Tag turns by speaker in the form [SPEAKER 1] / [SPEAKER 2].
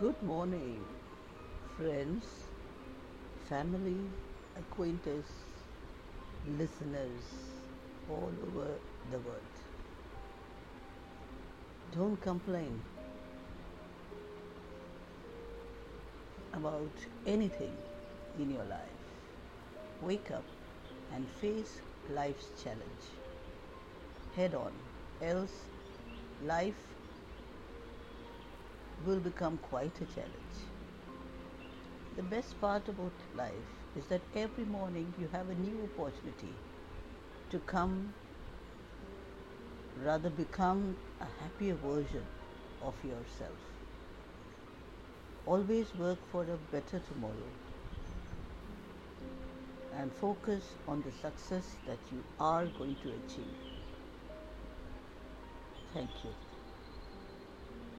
[SPEAKER 1] Good morning, friends, family, acquaintances, listeners all over the world. Don't complain about anything in your life. Wake up and face life's challenge head on, else, life will become quite a challenge. The best part about life is that every morning you have a new opportunity to come, rather become a happier version of yourself. Always work for a better tomorrow and focus on the success that you are going to achieve. Thank you.